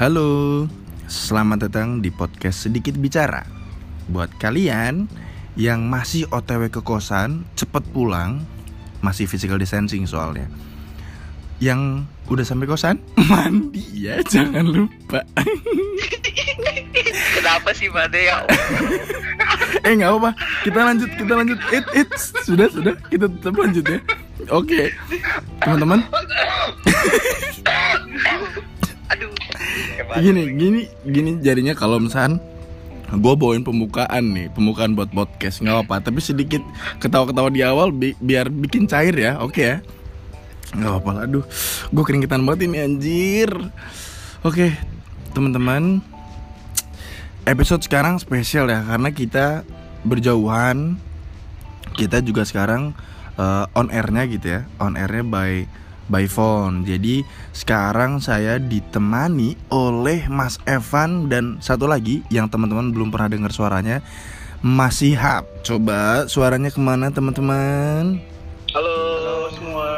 Halo, selamat datang di podcast Sedikit Bicara. Buat kalian yang masih OTW ke kosan, cepet pulang, masih physical distancing soalnya. Yang udah sampai kosan, mandi ya, jangan lupa. Kenapa sih Made ya? eh nggak apa, kita lanjut, kita lanjut. It, it, sudah, sudah, kita tetap lanjut ya. Oke, teman-teman. Aduh. gini gini gini jadinya kalau misalkan gue bawain pembukaan nih pembukaan buat podcast nggak apa tapi sedikit ketawa-ketawa di awal bi biar bikin cair ya oke ya? Nggak apa-apa lah aduh. Gue keringetan banget ini anjir. Oke teman-teman. Episode sekarang spesial ya karena kita berjauhan. Kita juga sekarang uh, on airnya gitu ya on airnya by by phone. Jadi sekarang saya ditemani oleh Mas Evan dan satu lagi yang teman-teman belum pernah dengar suaranya Mas Sihab. Coba suaranya ke mana teman-teman? Halo, semua.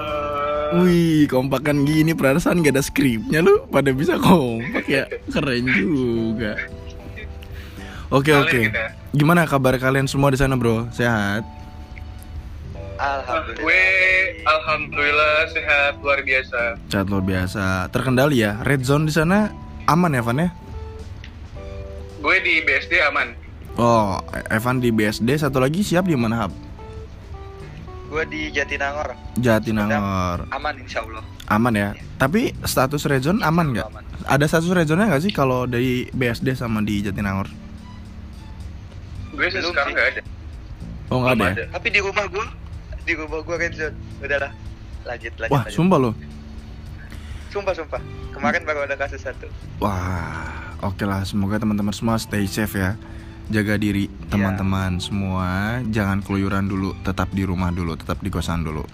Wih, kompakan gini perasaan gak ada skripnya lu pada bisa kompak ya keren juga. Oke oke. Gimana kabar kalian semua di sana bro? Sehat? Alhamdulillah. Gue alhamdulillah sehat luar biasa. Sehat luar biasa. Terkendali ya. Red zone di sana aman ya, Van ya? Gue di BSD aman. Oh, Evan di BSD, satu lagi siap di mana, Hap? Gue di Jatinangor. Jatinangor. Aman insya Allah. Aman ya. Tapi status red zone aman nggak? Ada status red zone-nya nggak sih kalau dari BSD sama di Jatinangor? Gue sekarang nggak ada. Oh, nggak ada ya? Tapi di rumah gue, di rumah gue red zone. Udahlah. Lanjut, lanjut. Wah, lanjut. sumpah loh. Sumpah, sumpah. Kemarin baru ada kasus satu. Wah, oke lah. Semoga teman-teman semua stay safe ya. Jaga diri teman-teman semua. Jangan keluyuran dulu. Tetap di rumah dulu. Tetap di kosan dulu.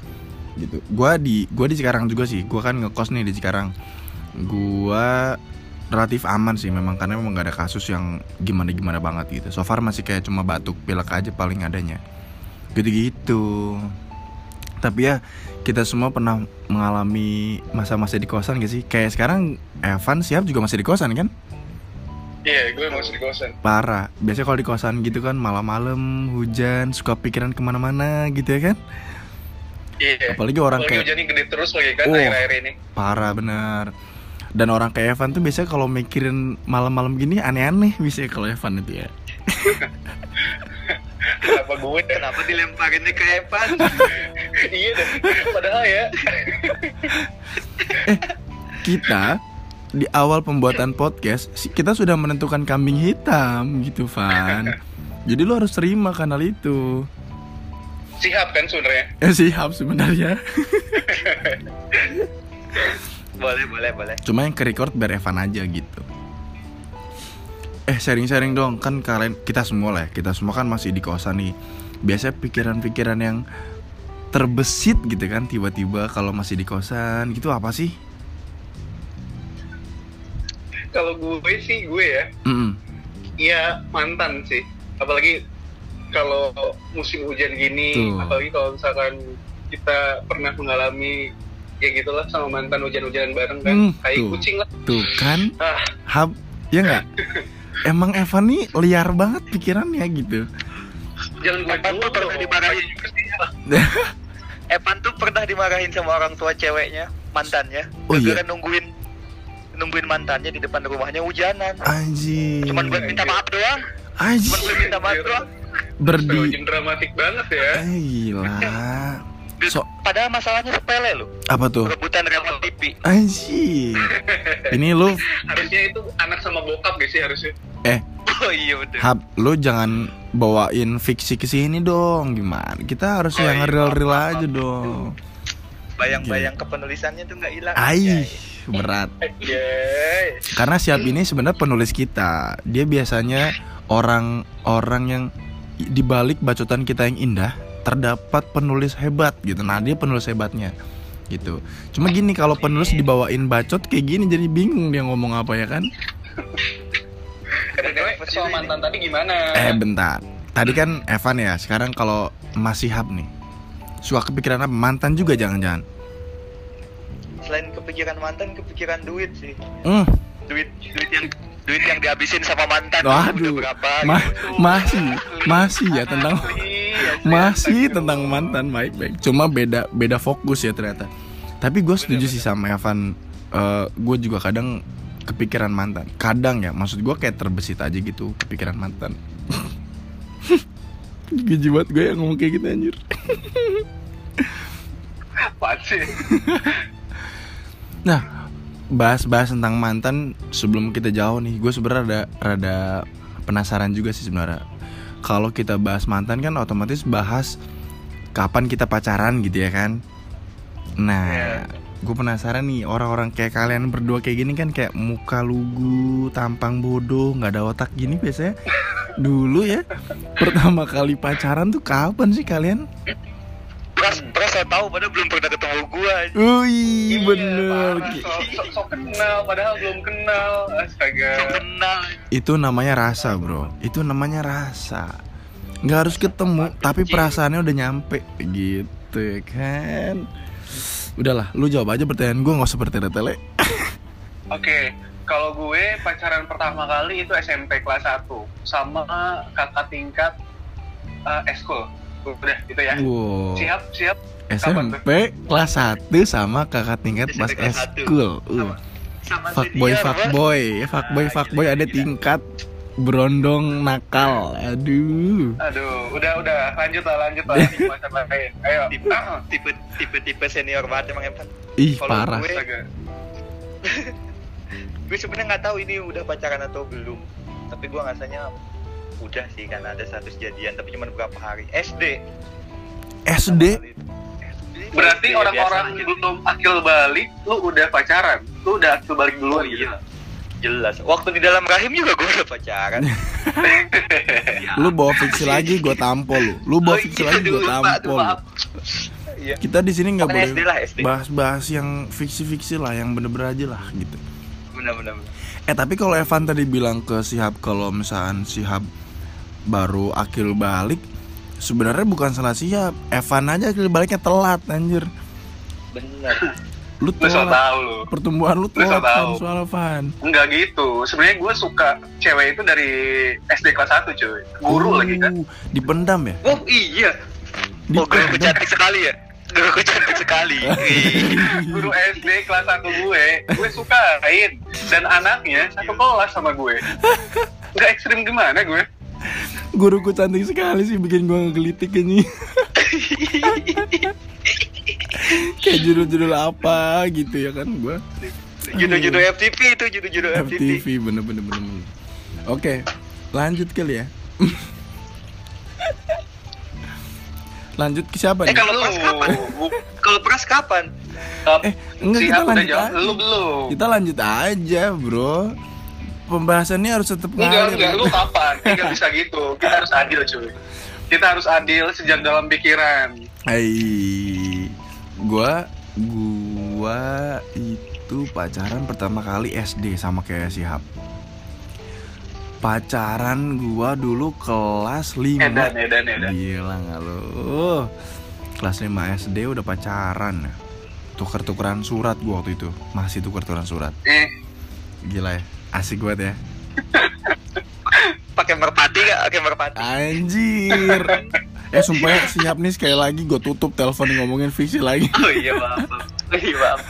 Gitu. Gua di gua di Cikarang juga sih. Gua kan ngekos nih di Cikarang. Gua relatif aman sih memang karena memang gak ada kasus yang gimana-gimana banget gitu. So far masih kayak cuma batuk pilek aja paling adanya. Gitu-gitu. Tapi ya kita semua pernah mengalami masa-masa di kosan gak sih? Kayak sekarang Evan siap juga masih di kosan kan? Iya, gue masih di kosan. Parah. Biasanya kalau di kosan gitu kan malam-malam hujan suka pikiran ke mana-mana gitu ya kan? Iya. Apalagi orang Apalagi kayak hujannya gede terus lagi kan Oh. akhir-akhir ini. parah bener. Dan orang kayak Evan tuh biasanya kalau mikirin malam-malam gini aneh-aneh biasanya kalau Evan itu ya. Gue? Kenapa dilemparinnya ke Evan? iya deh. Padahal ya. Kita di awal pembuatan podcast kita sudah menentukan kambing hitam gitu Van. Jadi lu harus terima kanal itu. Sihab kan sebenarnya. Eh siap sebenarnya. boleh, boleh, boleh. Cuma yang ke record biar Evan aja gitu. Eh sharing-sharing dong kan kalian kita semua lah ya, kita semua kan masih di kosan nih. Biasanya pikiran-pikiran yang terbesit gitu kan tiba-tiba kalau masih di kosan gitu apa sih? Kalau gue sih gue ya. Iya mantan sih. Apalagi kalau musim hujan gini, Tuh. apalagi kalau misalkan kita pernah mengalami ya gitulah sama mantan hujan-hujanan bareng kan, Hmm, kayak tuh. kucing lah. Tuh kan Ah, Hab ya nggak? Emang Evan nih liar banget pikirannya gitu. jangan gue Evan tuh dulu pernah dimarahin. Juga sih. Evan tuh pernah dimarahin sama orang tua ceweknya, mantannya. Oh, iya? Nungguin nungguin mantannya di depan rumahnya hujanan. Anjir. Cuman buat minta maaf doang. Cuman Anjir. buat minta maaf doang. Berdi. Dramatik banget ya. Gila. So Padahal masalahnya sepele loh. apa tuh? Rebutan remote TV. Anjir. Ini lu Harusnya itu anak sama bokap gak sih harusnya? eh Oh iya betul. Hab, lu jangan bawain fiksi ke sini dong. Gimana? Kita harus Oh, yang iya, real-real aja dong. Bayang-bayang kepenulisannya tuh nggak hilang. Ai, Anjay. berat. Yeay. Karena siap ini sebenarnya penulis kita. Dia biasanya orang-orang yang di balik bacotan kita yang indah terdapat penulis hebat gitu. Nah, dia penulis hebatnya gitu. Cuma gini kalau penulis dibawain bacot kayak gini jadi bingung dia ngomong apa ya kan? Anyway, soal mantan tadi gimana? Eh bentar. Tadi kan Evan ya, sekarang kalau masih hab nih. Suka kepikiran apa? Mantan juga jangan-jangan. Selain kepikiran mantan, kepikiran duit sih. Hmm, duit duit yang duit yang dihabisin sama mantan Waduh, udah berapa ma- gitu. masih, masih ya tentang masih tentang mantan baik baik. Cuma beda beda fokus ya ternyata. Tapi gue setuju sih sama Evan. gue juga kadang kepikiran mantan. Kadang ya, maksud gue kayak terbesit aja gitu kepikiran mantan. Gigi banget gue yang ngomong kayak gitu anjir. Apaan sih? Nah, bahas-bahas tentang mantan sebelum kita jauh nih, gue sebenarnya ada rada penasaran juga sih sebenarnya. Kalau kita bahas mantan kan otomatis bahas kapan kita pacaran gitu ya kan. Nah, Iya. gue penasaran nih orang-orang kayak kalian berdua kayak gini kan kayak muka lugu, tampang bodoh, nggak ada otak gini biasanya. Dulu ya, pertama kali pacaran tuh kapan sih kalian? Pras saya tahu padahal belum pernah ketemu gua Wih, Iya, bener. Sok, sok, sok kenal, padahal belum kenal. Astaga. so kenal itu namanya rasa bro itu namanya rasa nggak harus ketemu tapi perasaannya udah nyampe gitu ya kan udahlah lu jawab aja pertanyaan gue nggak usah bertele-tele Oke, kalau gue pacaran pertama kali itu SMP kelas 1 sama kakak tingkat uh, eskul. Udah gitu ya. wow. Siap, siap. SMP kelas 1 sama kakak tingkat pas SMP eskul uh. sama fuckboy fuckboy fuckboy Ah, fuckboy gila, ada tingkat berondong nakal. Aduh. Aduh, udah udah. Lanjut lah, lanjut lah. Ayo. tipe Ah, tipe tipe tipe senior banget emang Evan. Ih Kalau parah. gue- gue sebenarnya nggak tahu ini udah pacaran atau belum. Tapi gue ngasanya udah sih karena ada status jadian tapi cuma beberapa hari. SD SD Berarti SD, orang-orang belum akil balik, lu udah pacaran. Lu udah akil balik Oh duluan gitu. iya. Jelas. Waktu di dalam rahim juga gue udah pacaran. Ya, lu bawa fiksi lagi gue tampol lu. Lu bawa Oh fiksi iya, lagi gue tampol maaf. iya. Kita di sini nggak boleh bahas-bahas yang fiksi-fiksi lah yang bener-bener aja lah gitu. Benar-benar eh tapi kalau Evan tadi bilang ke Sihab kalau misalkan Sihab baru akil balik sebenarnya bukan salah Sihab Evan aja akil baliknya telat anjir benar lu telat tau lu. pertumbuhan lu telat kan soal Evan Enggak gitu. Sebenarnya gue suka cewek itu dari SD kelas 1 cuy. Guru lagi kan. Uh, dipendam ya oh iya oh gue cantik sekali ya gue cantik sekali. Guru SD kelas 1 gue, gue sukain. Dan anaknya satu kelas sama gue. Enggak ekstrim gimana gue? Guruku cantik sekali sih bikin gua ngegelitik ini kayak judul-judul apa gitu ya kan gua judul-judul FTV itu judul-judul FTV FTV bener-bener bener. Oke, lanjut kali ya. lanjut ke siapa eh nih? kalau pras kapan kalau pras kapan Eh, enggak kita lanjut aja. Lu belum. Kita lanjut aja, Bro. Pembahasannya harus tetap Enggak, ngalir. enggak. Lu kapan? Enggak bisa gitu. Kita harus adil cuy. Kita harus adil sejak dalam pikiran. Hai. Gua gua itu pacaran pertama kali SD sama kayak si Hap. Pacaran gua dulu kelas 5 Edan, edan, edan. Gila nggak lu Kelas 5 SD udah pacaran Tuker-tukeran surat gua waktu itu Masih tuker-tukeran surat Eh, Gila ya Asik banget ya pakai merpati gak pakai merpati Anjir Eh sumpah ya siap nih sekali lagi gue tutup telepon ngomongin fiksi lagi oh iya maaf. Oh, iya maaf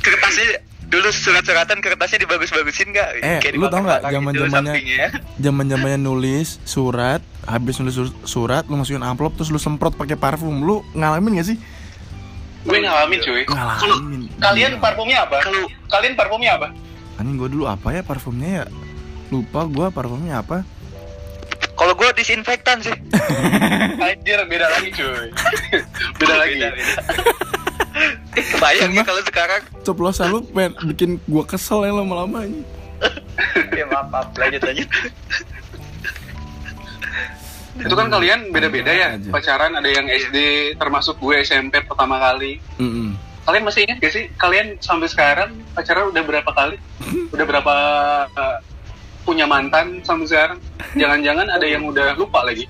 kertasnya dulu surat-suratan kertasnya dibagus-bagusin gak? Eh, Kayak lu tau nggak dibakar-bakar gitu zaman-zamannya- sampingnya. zaman zamannya nulis surat Habis nulis sur- surat Lu masukin amplop Terus lu semprot pakai parfum Lu ngalamin gak sih? gue ngalamin cuy. Ngalamin Kalian Gila. parfumnya apa? Kalau Kalian parfumnya apa? Anjing gue dulu apa ya parfumnya ya Lupa gue parfumnya apa kalau gue disinfektan sih. Anjir, beda lagi cuy. beda lagi. Beda, beda. Kebayang ya kalau sekarang Ceplosan lu pengen bikin gue kesel ya lama-lama ini Ya maaf, maaf. lanjut lanjut Itu kan kalian beda-beda ya. Aja. Pacaran ada yang SD, termasuk gue SMP pertama kali. Mm-mm. Kalian masih ingat gak sih? Kalian sampai sekarang pacaran udah berapa kali? Udah berapa uh, punya mantan sampai sekarang? Jangan-jangan ada yang udah lupa lagi.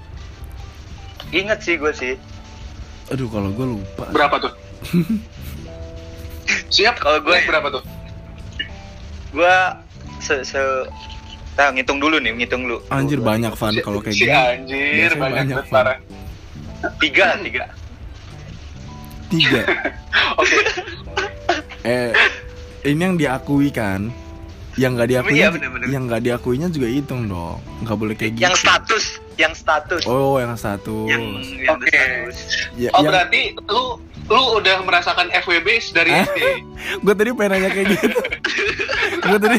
Ingat sih gue sih Aduh kalau gue lupa Berapa tuh? Siap? Kalau gue- berapa tuh? gua se se Nah, ngitung dulu nih, ngitung dulu. Anjir banyak fan kalau kayak si gini. anjir banyak, banyak, parah Tiga, tiga. Tiga. oke eh ini yang diakui kan? Yang nggak diakui, Iya, bener-bener. yang nggak diakuinya juga hitung dong. Nggak boleh kayak gitu. Yang status, yang status. Oh, yang satu. Yang yang Oke. status. Ya, oh yang- berarti lu lu udah merasakan FWB dari Eh? SD gue tadi pengen nanya kayak gitu gue tadi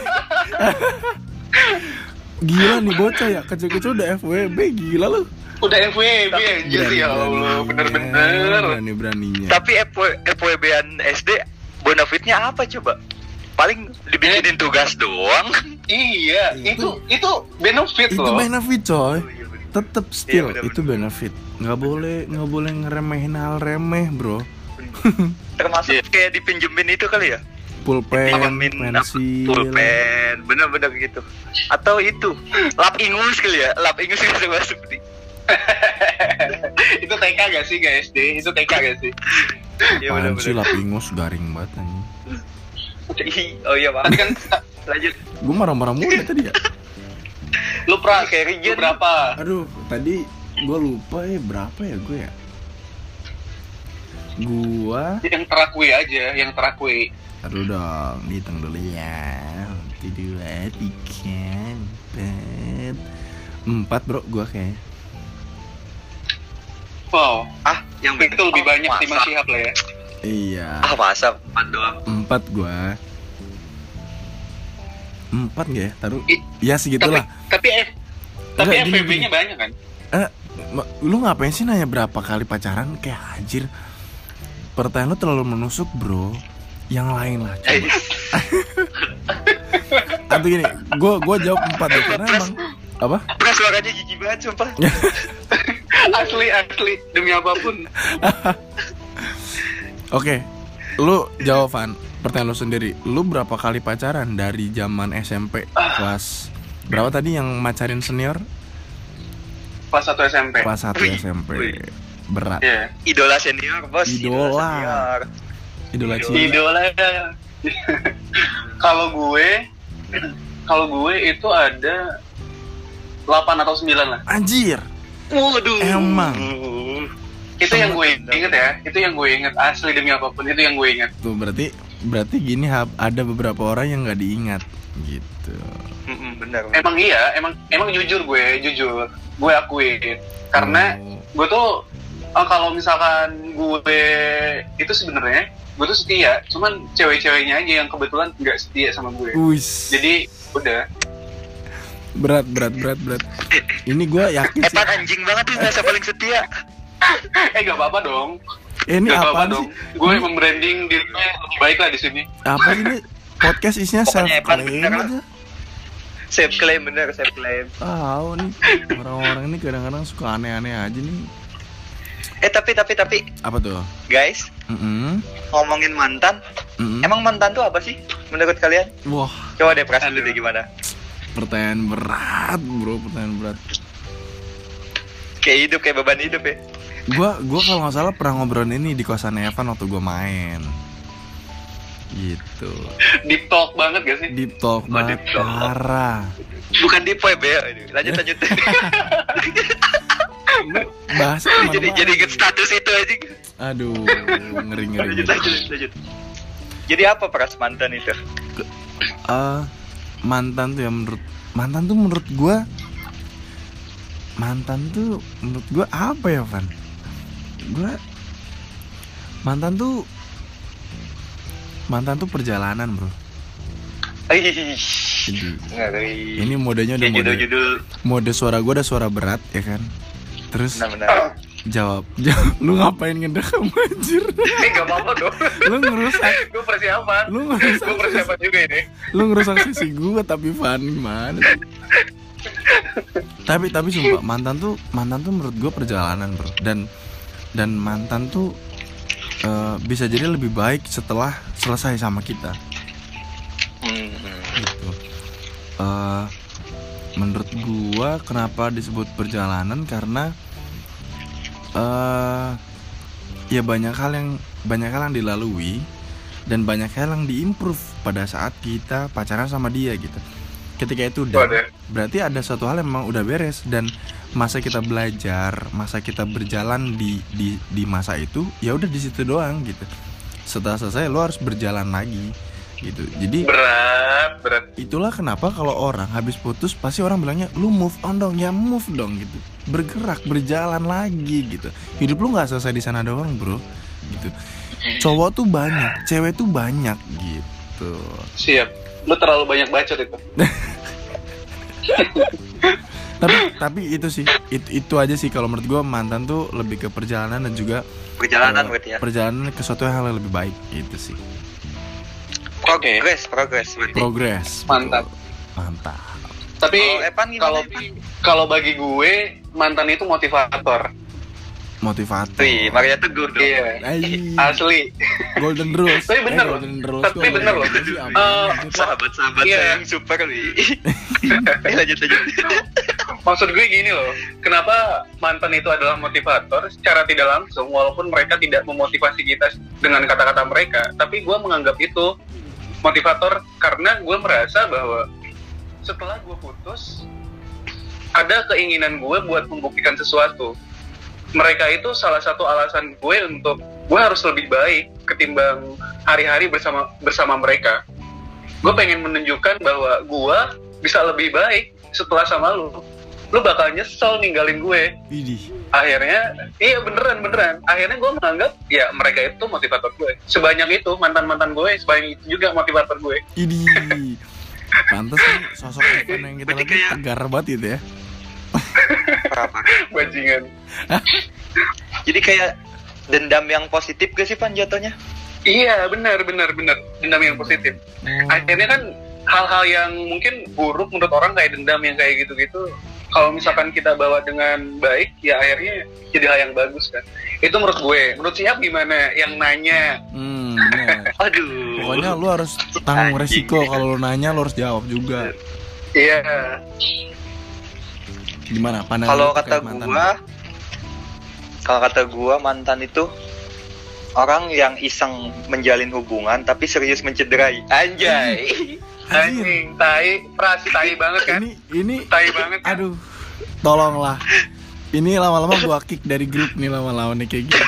gila nih bocah ya kecil-kecil udah FWB gila lu udah FWB anjir ya Allah bener-bener berani beraninya Tapi FW, FWB-an SD bonafitnya apa coba? Paling dibikinin tugas doang. iya itu itu benefit itu loh benefit coy tetep still Iya, itu benefit nggak boleh nggak boleh ngeremehin hal remeh bro Termasuk Iya. kayak dipinjemin itu kali ya? pulpen pensil pulpen, bener-bener gitu. Atau itu, lap ingus kali ya? Lap ingus bisa masuk nih. itu TK gak sih gak SD itu TK gak sih Iya Apaan sih lapingus garing banget anjing Oh iya tadi bang. kan Lanjut. gue marah-marah mulu tadi ya lu pras Kayak lu Regen. berapa Aduh, tadi gue lupa ya berapa ya gue ya? Gua, yang terakui aja yang terakui aduh dong, dihitung dulu ya. Satu, dua, tiga, empat, empat bro, gua kayak. Wow Ah, yang itu lebih oh, banyak masa? di Mas Syihab lah ya Iya, Ah masa empat doang. empat gua. Empat gak ya? Taruh. I- Ya segitulah. tapi eh tapi gini, FWB-nya gini. banyak kan Eh, lu ngapain sih nanya berapa kali pacaran? Kayak anjir. Pertanyaan lu terlalu menusuk bro. Yang lain lah. Eh, Coba. Atau gini, gue gua jawab empat deh karena emang apa? Suaranya jijik banget sumpah. asli asli demi apa pun Oke, lu jawaban pertanyaan lu sendiri. Lu berapa kali pacaran dari zaman SMP kelas berapa tadi yang macarin senior? pas satu SMP Kelas 1 Wih, SMP. wih. Berat. Iya. Idola senior, Bos. Idola. senior. Idola Idola. idola kalau gue kalau gue itu ada 8 atau 9 lah Anjir. Waduh. Emang. itu yang gue inget ya. Itu yang gue inget. Asli demi apa pun itu yang gue inget. Tuh berarti berarti gini ada beberapa orang yang nggak diingat gitu. Mm-mm, benar. emang iya emang emang jujur gue jujur. Gue akuin karena Oh, gue tuh eh, kalau misalkan gue itu sebenarnya gue tuh setia. Cuman cewek-ceweknya aja yang kebetulan nggak setia sama gue. Wis. jadi udah berat berat berat berat. Ini gue yakin sih. Epan anjing banget tuh rasa paling setia. eh gak apa-apa dong Eh, ini gak apa-apa apa dong sih? gue membranding dirinya lebih baik lah di sini Apa ini? Podcast isinya self claim lah. aja. Save claim bener, save claim. Tahu nih orang-orang ini kadang-kadang suka aneh-aneh aja nih. Eh tapi tapi tapi Apa tuh? guys, Mm-mm. ngomongin mantan, Mm-mm. emang mantan tuh apa sih menurut kalian? Wah, Coba deh perasaan dulu gimana? Pertanyaan berat, bro, pertanyaan berat. Kayak hidup, kayak beban hidup ya. Gua, gua kalau nggak salah pernah ngobrol ini di kosan Evan waktu gua main. Gitu. deep talk banget gak sih Deep talk Oh, banget, deep talk. parah. Bukan di poin ya. Lanjut lanjut. Bahasa jadi jadi inget status itu aja. Aduh, ngeri ngeri. Lanjut lanjut lanjut. Jadi apa peras mantan itu? Eh, mantan tuh ya menurut mantan tuh menurut gua mantan tuh menurut gua apa ya Van? Gua mantan tuh mantan tuh perjalanan bro. Jadi ini modenya udah mode judul-judul mode suara gua udah suara berat ya kan. Terus. Jawab, jawab lu ngapain ngedekam anjir? Eh gak apa-apa dong. Lu ngerusak, gue persiapan. Lu ngerusak, gue persiapan juga ini. Lu ngerusak sisi gua tapi Van gimana? tapi tapi sumpah mantan tuh mantan tuh menurut gue perjalanan bro. Dan dan mantan tuh eh, bisa jadi lebih baik setelah selesai sama kita. Hmm. gitu. Eh, menurut gua kenapa disebut perjalanan? Karena eh ya banyak hal yang banyak hal yang dilalui dan banyak hal yang diimprove pada saat kita pacaran sama dia gitu. Ketika itu udah berarti ada satu hal yang memang udah beres dan masa kita belajar masa kita berjalan di di di masa itu ya udah di situ doang gitu. Setelah selesai lo harus berjalan lagi gitu. Jadi berat berat. itulah kenapa kalau orang habis putus pasti orang bilangnya lu move on dong. Ya move dong gitu. Bergerak berjalan lagi gitu. Hidup lu nggak selesai di sana doang bro gitu. Cowok tuh banyak cewek tuh banyak gitu. Siap. Lu terlalu banyak bacot itu. Tapi tapi itu sih itu, itu aja sih kalau menurut gue mantan tuh lebih ke perjalanan dan juga Perjalanan berarti ya. perjalanan ke suatu hal yang lebih baik itu sih Progres, progres berarti. progres Mantap. mantap tapi Kalau Evan kalau bagi gue mantan itu motivator motivator Wih, Maria Teguh dong. iya Ay, asli golden rules Tapi bener loh. golden rules Tapi bener loh. sih, Eh, gitu? Sahabat-sahabat Iya. saya yang super nih. Eh, lanjut lanjut. maksud gue gini loh kenapa mantan itu adalah motivator secara tidak langsung walaupun mereka tidak memotivasi kita dengan kata-kata mereka tapi gue menganggap itu motivator karena gue merasa bahwa setelah gue putus ada keinginan gue buat membuktikan sesuatu. Mereka itu salah satu alasan gue untuk gue harus lebih baik ketimbang hari-hari bersama bersama mereka. Gue pengen menunjukkan bahwa gue bisa lebih baik setelah sama lu lu bakal nyesel ninggalin gue Widih. akhirnya iya beneran beneran akhirnya gue menganggap ya mereka itu motivator gue sebanyak itu mantan mantan gue sebanyak itu juga motivator gue Idi. Pantes nih sosok Evan yang kita kayak- tegar banget gitu ya. Berapa? bajingan Jadi kayak dendam yang positif gak sih Pan jatuhnya? iya benar benar benar dendam yang positif Oh. akhirnya kan hal-hal yang mungkin buruk menurut orang kayak dendam yang kayak gitu-gitu kalau misalkan kita bawa dengan baik ya akhirnya jadi hal yang bagus kan itu menurut gue menurut siap gimana yang nanya Hmm, bener. Aduh. Pokoknya lu harus tanggung resiko kalau lu nanya lu harus jawab juga. iya Gimana pandangan kalau kata gua kalau kata gua mantan itu orang yang iseng menjalin hubungan tapi serius mencederai. Anjay. Anjing tai pras tai banget kan ini ini tai banget kan aduh. Tolonglah. Ini lama-lama gua kick dari grup nih lama-lama nih kayak gitu.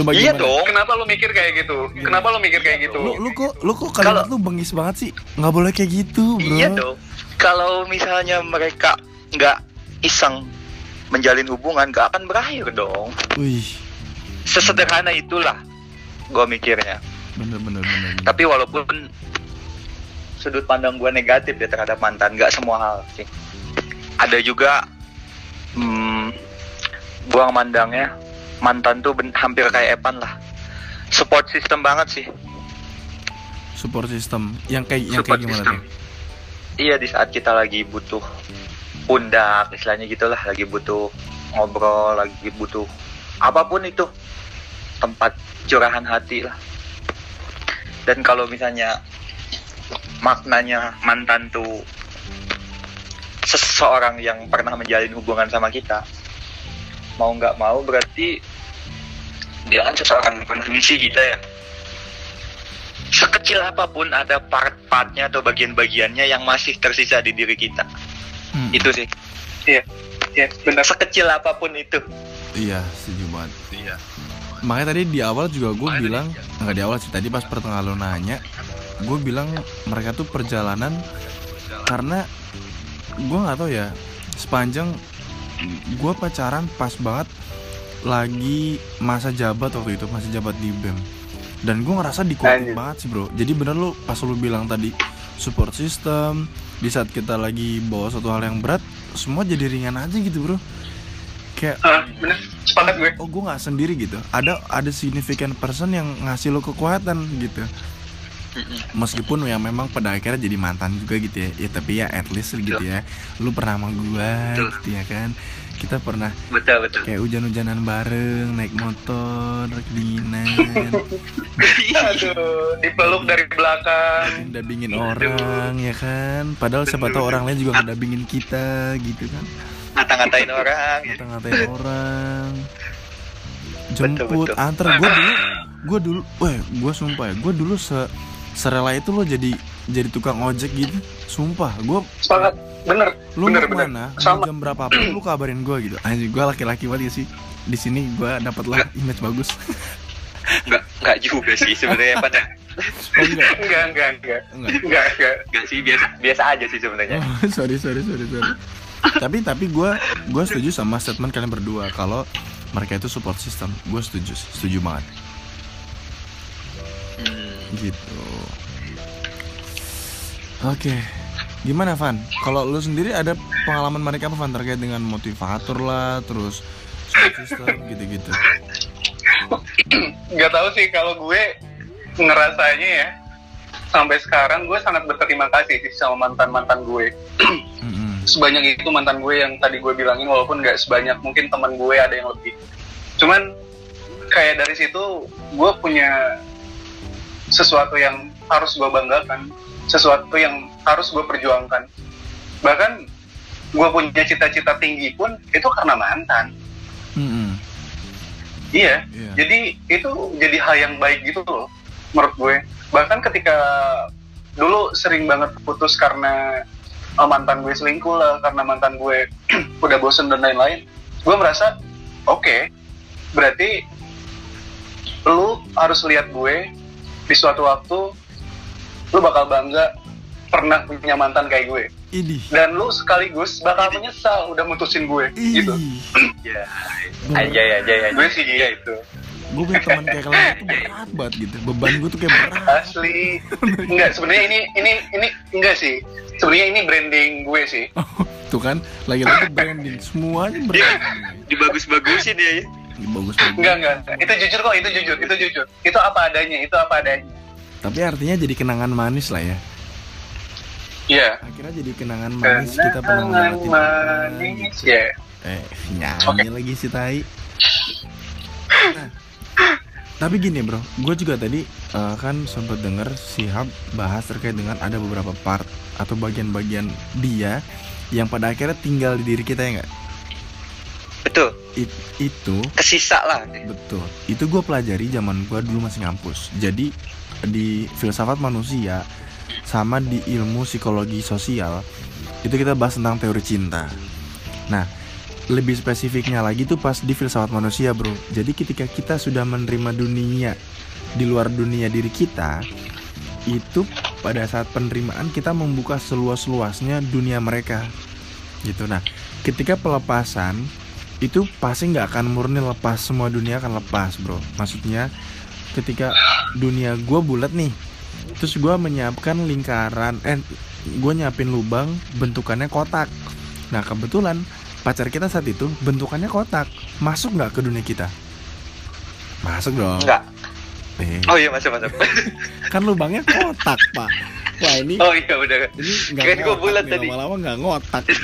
Coba iya gimana? dong. kenapa lu mikir kayak gitu kenapa lu mikir kayak gitu Lu lu kok lu kok kalimat lu bengis banget sih? Nggak boleh kayak gitu, Bro. Iya dong. Kalau misalnya mereka nggak iseng menjalin hubungan, nggak akan berakhir dong. Wih, Sesederhana itulah gua mikirnya. Bener bener bener. bener. Tapi walaupun sudut pandang gua negatif ya terhadap mantan, nggak semua hal sih. Ada juga, hmm, gua mandangnya mantan tuh ben- hampir kayak Evan lah. Support system banget sih. Support system yang kayak yang Support kayak gimana system. tuh? Iya di saat kita lagi butuh pundak, istilahnya gitulah, lagi butuh ngobrol, lagi butuh apa pun itu tempat curahan hati lah. Dan kalau misalnya maknanya mantan tuh seseorang yang pernah menjalin hubungan sama kita, mau nggak mau berarti dia kan seseorang mengisi kita ya. Sekecil apa pun ada part-partnya atau bagian-bagiannya yang masih tersisa di diri kita. Hmm, itu sih. Ya benar. Sekecil apa pun itu. Iya, banget. iya Makanya tadi di awal juga gue bilang nggak di awal sih tadi pas pertengahan lo nanya, gue bilang mereka tuh perjalanan karena gue nggak tahu ya sepanjang gue pacaran pas banget lagi masa jabat waktu itu masih jabat di bem dan gue ngerasa dikuatin banget sih bro. Jadi bener lo pas lo bilang tadi support system di saat kita lagi bawa suatu hal yang berat semua jadi ringan aja gitu bro kayak Ah, benar sepakat gue. Oh gue nggak sendiri gitu. Ada ada significant person yang ngasih lo kekuatan gitu. Meskipun ya memang pada akhirnya jadi mantan juga gitu ya. Ya tapi ya at least gitu ya. Lu pernah sama gua Betul. gitu ya kan. Kita pernah betul betul. kayak hujan-hujanan bareng naik motor kedinginan aduh dipeluk dari belakang. Dabingin orang ya kan. Padahal siapa tahu orang lain juga ngedabingin kita gitu kan ngata-ngatain orang ngata-ngatain orang jemput betul. antar gue dulu gue dulu weh gue sumpah ya gue dulu se serela itu lo jadi jadi tukang ojek gitu sumpah gue Sepakat. Bener. lu bener, mau bener. ke mana mau Sama. jam berapa pun lu kabarin gue gitu anjir gue laki-laki banget ya sih di sini gue dapat lah image bagus Enggak, enggak juga sih sebenarnya pada. oh enggak Enggak, enggak, enggak. enggak Enggak, enggak. Enggak sih, biasa biasa aja sih sebenarnya. Oh, sorry sorry sorry sorry. Tapi tapi gue gue setuju sama statement kalian berdua kalau mereka itu support system. Gue setuju setuju banget Hmm. gitu. Oke, gimana Van? Kalau lu sendiri ada pengalaman mereka apa Van terkait dengan motivator lah, terus support system gitu-gitu. Enggak tahu sih kalau gue ngerasanya ya sampai sekarang gue sangat berterima kasih sih sama mantan-mantan gue. Sebanyak itu mantan gue yang tadi gue bilangin walaupun nggak sebanyak mungkin teman gue ada yang lebih cuman kayak dari situ gue punya sesuatu yang harus gue banggakan sesuatu yang harus gue perjuangkan bahkan gue punya cita-cita tinggi pun itu karena mantan Mm-mm. iya Iya. jadi itu jadi hal yang baik gitu loh menurut gue bahkan ketika dulu sering banget putus karena uh, mantan gue selingkuh lah karena mantan gue udah bosen dan lain-lain gue merasa oke berarti lu harus lihat gue di suatu waktu lu bakal bangga pernah punya mantan kayak gue Idih. dan lu sekaligus bakal menyesal udah mutusin gue gitu Ih. Ya. Aja ya, aja ya. gue sih iya itu Gue punya teman kayak kalian itu berat banget gitu. Beban gue tuh kayak berat. asli enggak sebenarnya ini ini ini enggak sih sebenarnya ini branding gue sih Tuh kan, lagi-lagi branding semuanya branding. Dibagus-bagusin ya. ya. Bagus enggak enggak itu jujur kok itu jujur itu jujur itu apa adanya itu apa adanya Tapi artinya jadi kenangan manis lah ya. iya Akhirnya jadi kenangan manis kita pernah Kenangan melewati manis ya Eh, nyanyi lagi si tai. Nah, tapi gini bro, gue juga tadi eh, kan sempat denger si Hab bahas terkait dengan ada beberapa part atau bagian-bagian dia yang pada akhirnya tinggal di diri kita ya nggak? Betul. It- itu Kesisa lah. Betul. Itu gue pelajari zaman gue dulu masih ngampus. Jadi di filsafat manusia sama di ilmu psikologi sosial itu kita bahas tentang teori cinta. Nah, lebih spesifiknya lagi tuh pas di filsafat manusia, bro. Jadi ketika kita sudah menerima dunia di luar dunia diri kita, itu pada saat penerimaan kita membuka seluas-luasnya dunia mereka. Gitu. Nah, ketika pelepasan itu pasti nggak akan murni lepas semua dunia akan lepas bro maksudnya ketika dunia gue bulat nih terus gue menyiapkan lingkaran eh gue nyiapin lubang bentukannya kotak nah kebetulan pacar kita saat itu bentukannya kotak masuk nggak ke dunia kita masuk dong Enggak. Eh, Oh iya, masuk masuk. kan lubangnya kotak pak wah ini Oh iya udah. ini nggak gua ngotak bulat nih, tadi. lama-lama nggak ngotak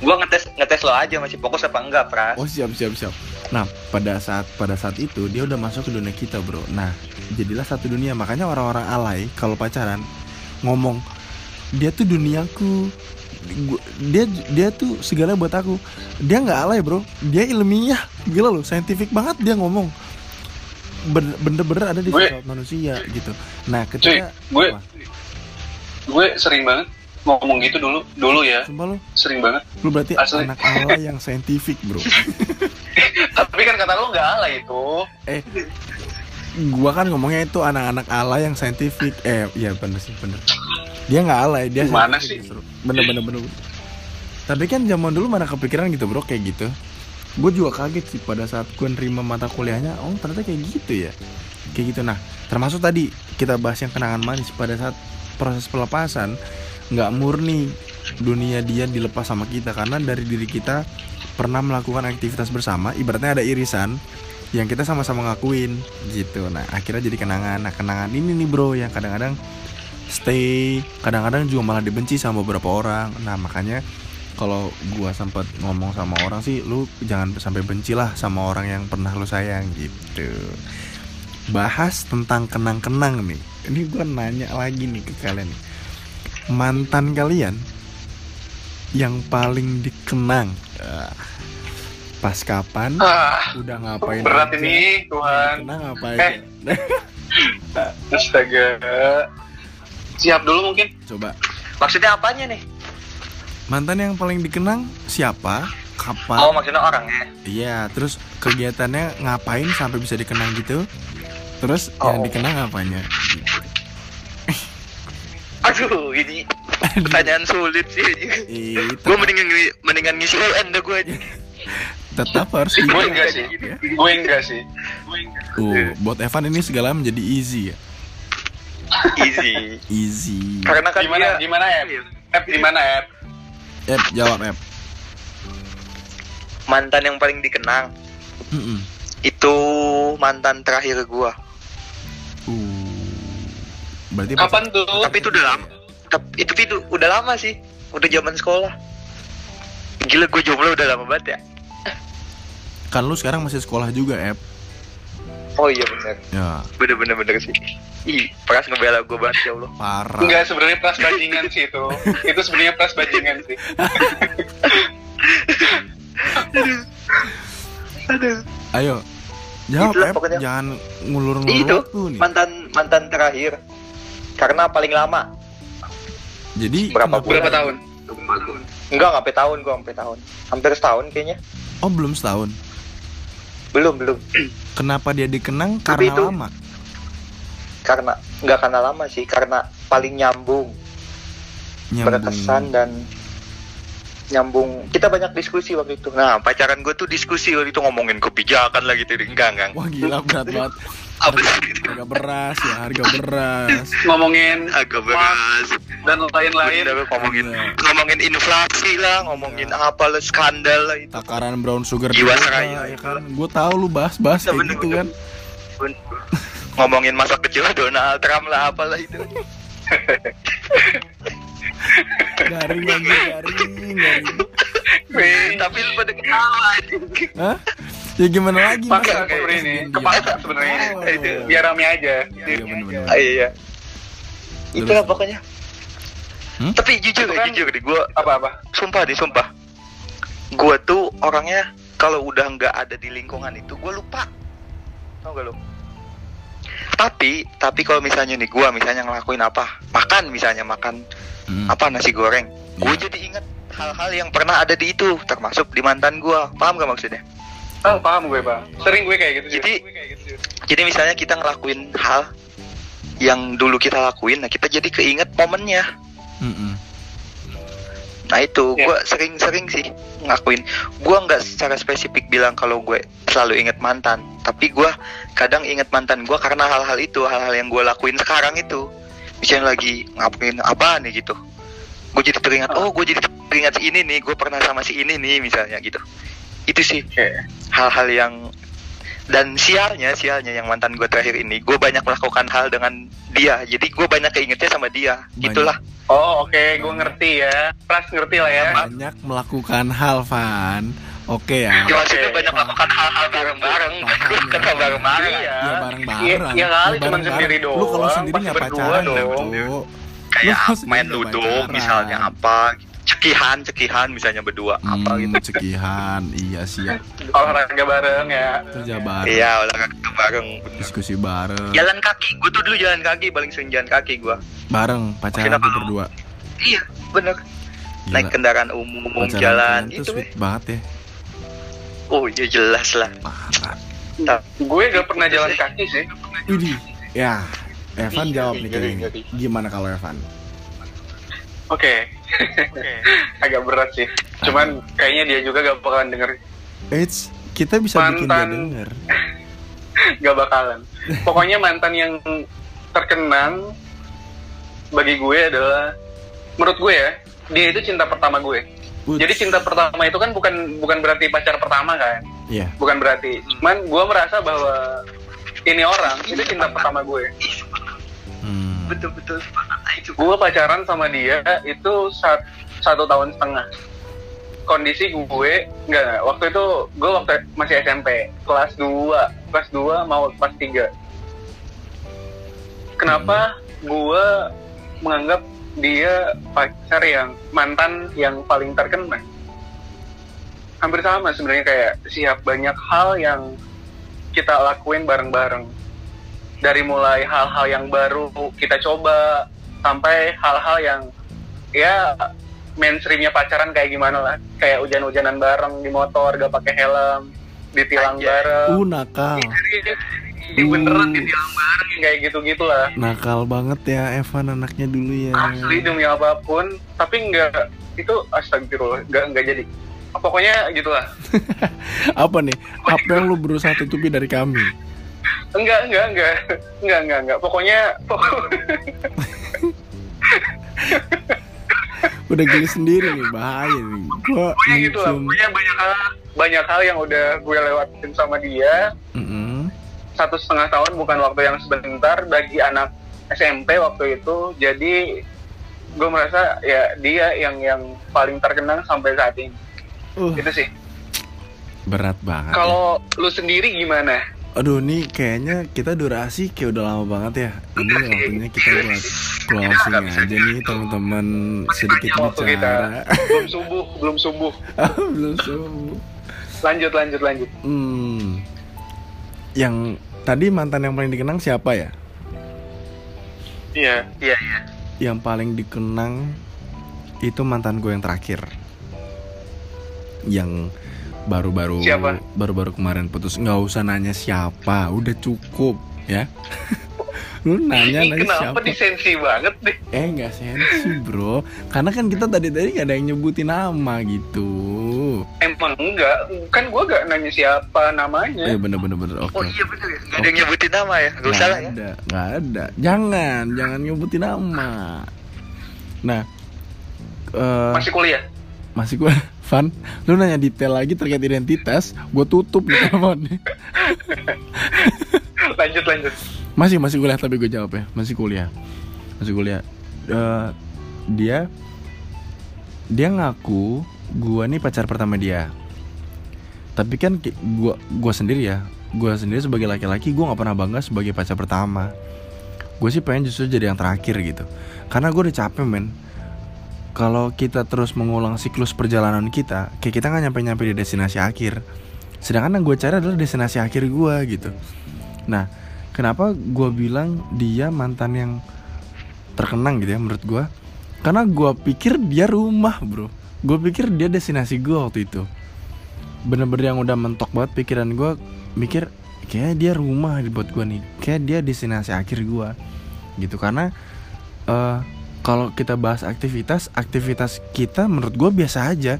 Gua ngetes ngetes lo aja masih fokus apa enggak, Pras? Oh siap siap siap. Nah pada saat pada saat itu dia udah masuk ke dunia kita bro. Nah jadilah satu dunia makanya orang-orang alay kalau pacaran ngomong dia tuh duniaku. Gua- Dia dia tuh segala buat aku. Dia nggak alay bro. Dia ilmiah gila loh. Saintifik banget dia ngomong. Ben- Bener-bener ada di Gue- manusia gitu. Nah cuy ketika gue apa? gue sering banget ngomong gitu dulu dulu ya Sumpah lo, sering banget lu berarti Asli. anak alay yang saintifik bro. tapi kan kata lu nggak ala itu eh gua kan ngomongnya itu anak-anak alay yang saintifik eh iya bener sih bener dia nggak alay dia saintifik sih? justru. bener bener bener bener. tapi kan zaman dulu mana kepikiran gitu bro kayak gitu gue juga kaget sih pada saat gue nerima mata kuliahnya oh ternyata kayak gitu ya kayak gitu nah termasuk tadi kita bahas yang kenangan manis pada saat proses pelepasan nggak murni dunia dia dilepas sama kita karena dari diri kita pernah melakukan aktivitas bersama ibaratnya ada irisan yang kita sama-sama ngakuin gitu nah akhirnya jadi kenangan nah kenangan ini nih bro yang kadang-kadang stay kadang-kadang juga malah dibenci sama beberapa orang nah makanya kalau gua sempat ngomong sama orang sih lu jangan sampai benci lah sama orang yang pernah lu sayang gitu bahas tentang kenang-kenang nih ini gua nanya lagi nih ke kalian nih. mantan kalian yang paling dikenang ah, Pas kapan? Ah, Udah ngapain? berat aja? ini Tuhan. Ngapain? Eh. Astaga. Siap dulu mungkin. Coba. Maksudnya apanya nih? Mantan yang paling dikenang siapa? Kapan? Oh maksudnya orangnya. Iya, terus kegiatannya ngapain sampai bisa dikenang gitu? Terus yang Oh. dikenang apanya? Aduh ini pertanyaan sulit sih. Ih, gue mendingan mendingan ngisi UN dah gue aja. tetap harus Gue diingat, enggak sih. ya. Gue enggak sih. Uh, buat Evan ini segala menjadi easy ya. Easy. Easy. Karena kan Gimana? dia Gimana ya? App gimana app? Ep, jawab Ep. mantan yang paling dikenang Mm-mm. itu mantan terakhir gua. Uh. Berarti Kapan tuh? Tapi itu udah lama. Tapi itu itu udah lama sih. Udah zaman sekolah. Gila gue jomblo udah lama banget ya. kan lu sekarang masih sekolah juga, Ep. Oh iya bener. Ya, Bener bener bener sih. Ih, Pras ngebela gue banget ya Allah. parah. Enggak sebenarnya pras bajingan sih itu. itu sebenarnya pras bajingan sih. Ayo. Jawab, Itulah pokoknya. Jangan ngulur-ngulur Itu waktu nih. mantan mantan terakhir. Karena paling lama. Jadi Berapa kenapa- Berapa tahun? Enggak, nggak sampai tahun gua sampai tahun. Hampir setahun kayaknya. Oh, belum setahun. Belum belum. Kenapa dia dikenang? Tapi Karena itu- lama. Karena nggak karena lama sih, karena paling nyambung, Nyambung. berkesan dan nyambung. Kita banyak diskusi waktu itu. Nah, pacaran gue tuh diskusi waktu itu ngomongin kebijakan lagi gitu. Enggak, enggak. Wah, gila berat banget. Harga, harga beras ya, harga beras. Ngomongin Agak beras. dan lain-lain. Ngomongin Iya. ngomongin inflasi lah, ngomongin apa lah skandal lah itu. Takaran brown sugar Jiwasraya. ya kan. Gue tahu lu bahas-bahas kayak bener, gitu bener. kan. ngomongin masa kecil Donald Trump lah apalah itu. Garing lagi, garing, garing. Wih, Tapi lu pada ketawa anjing. Hah? Ya gimana lagi? Mas? Pakai seperti ini. Kepaksa sebenarnya. Oh. Itu biar rame aja. Iya bener-bener. Ah, iya. Itulah Terus? pokoknya. Hmm? Tapi jujur Itu kan- jujur deh, gue Apa-apa? sumpah deh, sumpah. Gue tuh orangnya kalau udah nggak ada di lingkungan itu, gue lupa. Tau gak lo? Tapi, tapi kalau misalnya nih gue misalnya ngelakuin apa, makan misalnya makan Hmm. apa nasi goreng, gue Iya. jadi inget hal-hal yang pernah ada di itu, termasuk di mantan gue. Paham gak maksudnya? Oh, paham gue, Pak. Sering gue kayak gitu. Jadi- Gue kayak gitu, Jur. Jadi misalnya kita ngelakuin hal yang dulu kita lakuin, nah kita jadi keinget momennya. Mm-mm. Nah itu Ya. gue sering-sering sih ngelakuin. Gue nggak secara spesifik bilang kalau gue selalu inget mantan, tapi gue kadang inget mantan gue karena hal-hal itu, hal-hal yang gue lakuin sekarang itu. Misalnya lagi ngapain apa nih gitu. Gue jadi teringat, oh gue jadi teringat si ini nih, gue pernah sama si ini nih misalnya gitu. Itu sih Oke. hal-hal yang dan sialnya sialnya yang mantan gue terakhir ini gue banyak melakukan hal dengan dia jadi gue banyak keingetnya sama dia Banyak. itulah Oh, oke, gue ngerti ya. Pras ngerti lah ya. Banyak melakukan hal, Van. Oke ya. Ya, maksudnya banyak melakukan hal-hal bareng-bareng ya. kenal bareng-bareng Iya. Ya bareng-bareng. Iya, iya kali, Ya, cuman bareng-bareng. sendiri Lu kalau doang, sendiri nggak berdua pacaran dong. kayak main ludo misalnya apa cekihan cekihan misalnya berdua apa Hmm, gitu cekihan, iya siap. Olahraga bareng ya. Kerja bareng, iya olahraga bareng bener. diskusi bareng, jalan kaki gue tuh dulu jalan kaki paling sering jalan kaki gue bareng pacaran tuh berdua. iya bener Gila. naik kendaraan umum Pacaran jalan itu sweet banget ya. oh iya jelas lah Parah. Gue gak pernah jalan kaki sih. Widih. Ya, Evan Ngeri, jawab nih kayaknya. ngeri. Gimana kalau Evan? Oke. Agak berat sih. Cuman kayaknya dia juga gak bakalan denger. Eits, kita bisa bikin dia Mantan. denger. Gak bakalan. Pokoknya mantan yang terkenang bagi gue adalah menurut gue ya, dia itu cinta pertama gue. Uts. Jadi cinta pertama itu kan bukan bukan berarti pacar pertama kan? Iya. Bukan berarti. Cuman gue merasa bahwa ini orang itu cinta pertama gue. Hmm. Betul betul itu Gue pacaran sama dia itu sat- satu tahun setengah. Kondisi gue enggak, enggak. waktu itu gue waktu masih SMP kelas 2 kelas 2 mau kelas 3 Kenapa gue menganggap dia pacar yang mantan yang paling terkenal? hampir sama sebenarnya kayak siap banyak hal yang kita lakuin bareng-bareng dari mulai hal-hal yang baru kita coba sampai hal-hal yang ya mainstreamnya pacaran kayak gimana lah kayak hujan-hujanan bareng di motor gak pakai helm ditilang Anjay. bareng Uh nakal. Iya, beneran ditilang bareng kayak gitu-gitu lah Nakal banget ya Evan anaknya dulu ya. asli demi apa pun tapi enggak itu astagfirullah enggak enggak jadi pokoknya gitulah Apa nih? Apa yang lu berusaha tutupi dari kami? Enggak enggak enggak enggak enggak enggak pokoknya pokok, Udah gini sendiri nih bahaya nih. Gua pokoknya gitu lah pokoknya banyak hal banyak hal yang udah gue lewatin sama dia Mm-mm. satu setengah tahun bukan waktu yang sebentar bagi anak SMP waktu itu jadi gue merasa ya dia yang yang paling terkenang sampai saat ini Uh, itu sih berat banget. ya. kalau lu sendiri gimana Aduh nih kayaknya kita durasi kayak udah lama banget ya. Ini waktunya kita buat closing bisa aja nih teman-teman sedikit waktu kita. bicara. belum subuh belum subuh Belum subuh. lanjut lanjut lanjut Hmm. Yang tadi mantan yang paling dikenang siapa ya? iya Iya, iya. Yang paling dikenang itu mantan gue yang terakhir. Yang baru-baru Siapa? baru-baru kemarin putus. nggak usah nanya siapa, udah cukup ya. Lu nanya Ini nanya kenapa siapa? disensi banget deh Eh nggak sensi bro Karena kan kita tadi-tadi gak ada yang nyebutin nama gitu emang enggak kan gua gak nanya siapa namanya Eh bener-bener bener oke Oh iya bener ya. Gak ada yang nyebutin nama ya. Gak usah lah ya. ada, nggak ada Jangan, jangan nyebutin nama Nah eh masih kuliah Masih gue Van, lu nanya detail lagi terkait identitas Gue tutup nih teleponnya. Lanjut lanjut. Masih, masih kuliah tapi gue jawab ya. Masih kuliah. Masih kuliah. Eh, Dia Dia ngaku Gua nih pacar pertama dia. Tapi kan gua, gua sendiri ya. Gua sendiri sebagai laki-laki Gue gak pernah bangga sebagai pacar pertama. Gue sih pengen justru jadi yang terakhir gitu. Karena gue udah capek men Kalau kita terus mengulang siklus perjalanan kita Kayak kita gak nyampe-nyampe di destinasi akhir. Sedangkan yang gue cari adalah destinasi akhir gue gitu. Nah kenapa gue bilang dia mantan yang terkenang gitu ya menurut gue karena gue pikir dia rumah bro. Gue pikir dia destinasi gue waktu itu. Bener-bener yang udah mentok banget pikiran gue mikir kayak dia rumah buat gue nih. Kayak dia destinasi akhir gue gitu karena eh kalau kita bahas aktivitas aktivitas kita menurut gue biasa aja.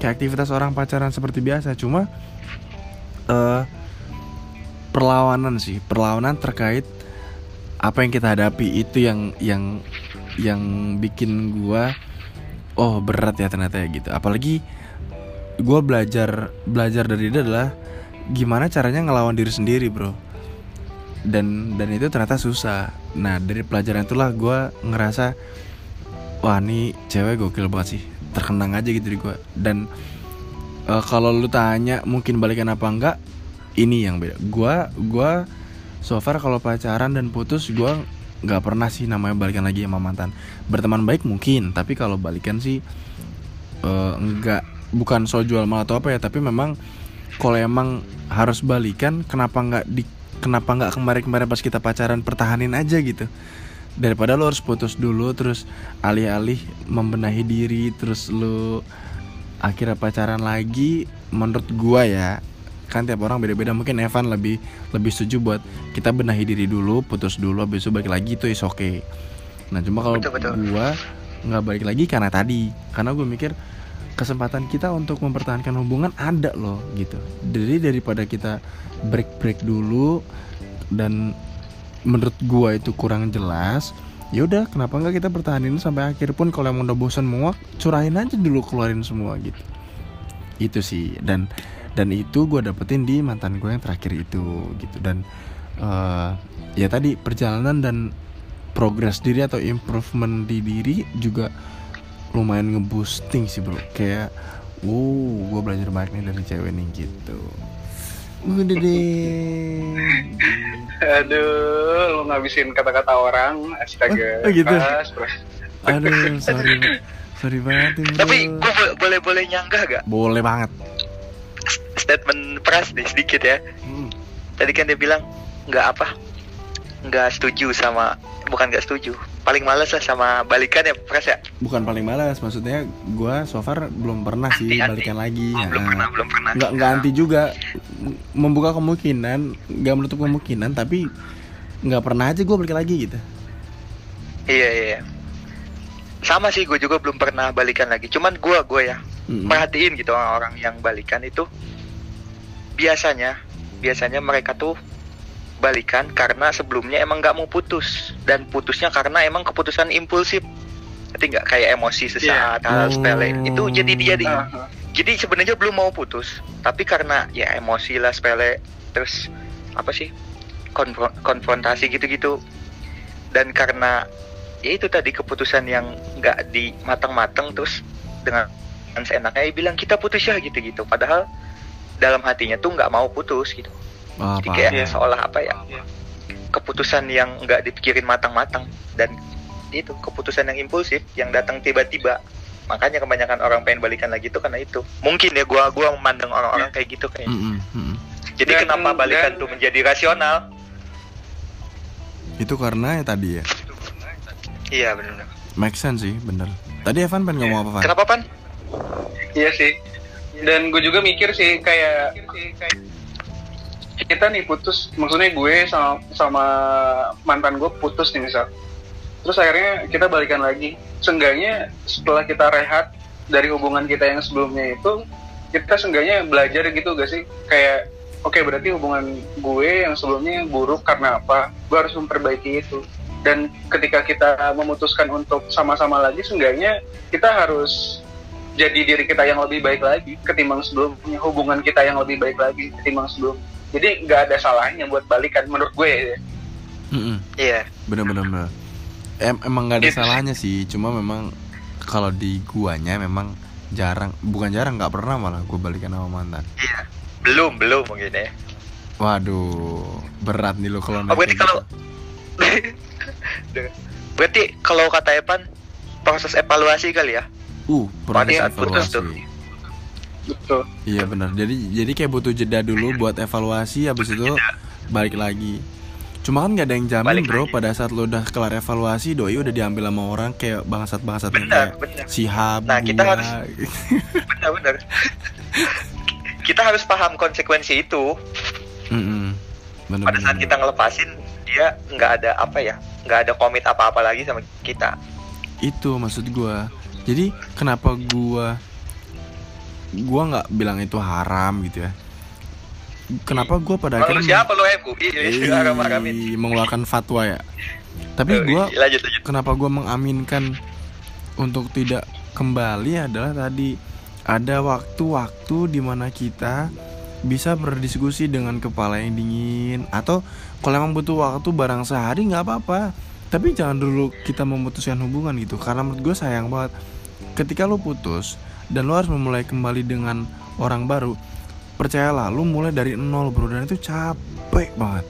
Kayak aktivitas orang pacaran seperti biasa cuma eh perlawanan sih perlawanan terkait apa yang kita hadapi itu yang yang yang bikin gua oh berat ya ternyata ya gitu. Apalagi gua belajar belajar dari dia adalah gimana caranya ngelawan diri sendiri bro dan dan itu ternyata susah. Nah dari pelajaran itulah gua ngerasa wah ini cewek gokil banget sih. Terkenang aja gitu di gua. Dan eh, kalau lu tanya mungkin balikan apa enggak ini yang beda. Gua gua so far kalau pacaran dan putus gua nggak pernah sih namanya balikan lagi sama mantan. Berteman baik mungkin tapi kalau balikan sih eh, enggak bukan so jual mahal atau apa ya tapi memang kalau emang harus balikan kenapa nggak di kenapa nggak kemarin-kemarin pas kita pacaran pertahanin aja gitu? Daripada lo harus putus dulu terus alih-alih membenahi diri terus lo akhirnya pacaran lagi menurut gua ya kan tiap orang beda-beda. Mungkin Evan lebih lebih setuju buat kita benahi diri dulu putus dulu habis itu balik lagi itu is oke nah cuma kalau gua nggak balik lagi karena tadi. Karena gue mikir kesempatan kita untuk mempertahankan hubungan ada loh gitu. Jadi daripada kita break break dulu dan menurut gua itu kurang jelas ya udah kenapa nggak kita pertahanin sampai akhir pun? Kalau emang udah bosan muak curahin aja dulu keluarin semua gitu. Itu sih dan dan itu gue dapetin di mantan gue yang terakhir itu gitu. Dan eh, ya tadi perjalanan dan progres diri atau improvement di diri juga lumayan ngeboosting sih bro kayak wow gue belajar banyak nih dari cewek nih gitu udah deh aduh lu ngabisin kata-kata orang astaga Oh, oh gitu? Pas, pas. aduh sorry sorry banget nih bro Tapi gue boleh boleh nyanggah gak? boleh banget statement Pras nih sedikit ya. Hmm. Tadi kan dia bilang nggak apa, nggak setuju sama, bukan nggak setuju, paling males lah sama balikan ya Pras ya. bukan paling malas maksudnya gua so far belum pernah sih Anti, anti. balikan lagi Oh, belum Nah, pernah, belum pernah. nggak nggak anti juga membuka kemungkinan nggak menutup kemungkinan tapi nggak pernah aja gue balik lagi gitu Iya iya. iya. Sama sih, gue juga belum pernah balikan lagi. Cuman gue gue ya Mm-mm. perhatiin gitu orang-orang yang balikan itu biasanya biasanya mereka tuh balikan karena sebelumnya emang nggak mau putus. Dan putusnya karena emang keputusan impulsif. Ngerti nggak? Kayak emosi sesaat hal Oh. sepele. Itu jadi dia di Ah, jadi sebenarnya belum mau putus. Tapi karena ya emosi lah sepele. Terus apa sih? Konfro- konfrontasi gitu-gitu. Dan karena ya itu tadi keputusan yang nggak di matang-matang terus dengan seenaknya bilang kita putus ya gitu-gitu. Padahal dalam hatinya tuh nggak mau putus gitu Wah, jadi kayak Iya. seolah apa ya? Keputusan yang nggak dipikirin matang-matang. Dan itu keputusan yang impulsif yang datang tiba-tiba. Makanya kebanyakan orang pengen balikan lagi itu karena itu. Mungkin ya gua gua memandang orang-orang kayak gitu kayak. Mm-mm, mm-mm. jadi Dan- kenapa balikan dan- tuh menjadi rasional? Itu karena ya tadi ya? Iya benar make sense sih bener. Tadi Evan pengen ngomong apa Van? kenapa pan Iya sih. Dan gue juga mikir sih kayak kita nih putus, maksudnya gue sama sama mantan gue putus nih misal. Terus akhirnya kita balikan lagi. Seenggaknya setelah kita rehat dari hubungan kita yang sebelumnya itu, kita seenggaknya belajar gitu gak sih? Kayak oke berarti hubungan gue yang sebelumnya buruk karena apa? Gue harus memperbaiki itu. Dan ketika kita memutuskan untuk sama-sama lagi, seenggaknya kita harus jadi diri kita yang lebih baik lagi ketimbang sebelumnya hubungan kita yang lebih baik lagi ketimbang sebelum jadi nggak ada salahnya buat balikan menurut gue ya. Iya bener-bener bener. Em- emang nggak ada Itu sih. salahnya sih cuma memang kalau di guanya memang jarang bukan jarang nggak pernah malah gue balikan sama mantan iya belum belum mungkin ya waduh berat nih lo kalau Oh, berarti kalau berarti kalau kata Evan proses evaluasi kali ya gitu. uh proses saat putus evaluasi tuh. Betul. Iya benar. Jadi jadi kayak butuh jeda dulu buat evaluasi habis itu balik lagi. Cuma kan nggak ada yang jamin Balik bro lagi. pada saat lo udah kelar evaluasi doi udah diambil sama orang kayak bangsat bangsat benar kayak benar. si Hab Nah, kita gua. harus- benar benar. Kita harus paham konsekuensi itu. Mm-mm. Bener, pada saat bener. kita ngelepasin dia nggak ada apa ya nggak ada komit apa-apa lagi sama kita. Itu maksud gua. Jadi kenapa gua gua nggak bilang itu haram gitu ya. Kenapa gua pada akhirnya siapa MUI haram-haramin mengeluarkan fatwa ya. Tapi lanjut kenapa gua mengaminkan untuk tidak kembali adalah tadi ada waktu-waktu di mana kita bisa berdiskusi dengan kepala yang dingin. Atau kalau emang butuh waktu barang sehari nggak apa-apa. Tapi jangan dulu kita memutuskan hubungan gitu. Karena menurut gue sayang banget. Ketika lo putus dan lo harus memulai kembali dengan orang baru. Percayalah lo mulai dari nol bro. Dan itu capek banget.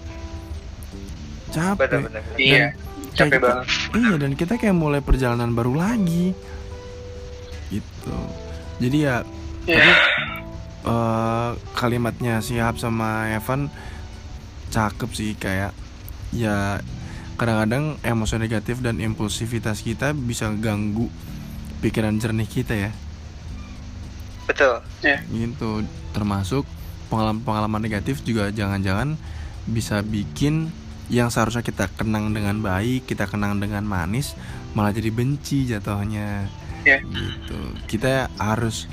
Capek. Iya capek kita- banget. Iya dan kita kayak mulai perjalanan baru lagi. Gitu. Jadi ya Iya. eh, Kalimatnya Siap sama Evan Cakep sih kayak Ya kadang-kadang emosi negatif dan impulsivitas kita bisa ganggu pikiran jernih kita ya betul. Gitu. Termasuk pengalaman-pengalaman negatif juga jangan-jangan bisa bikin yang seharusnya kita kenang dengan baik kita kenang dengan manis malah jadi benci jatuhnya. Iya. gitu. Kita harus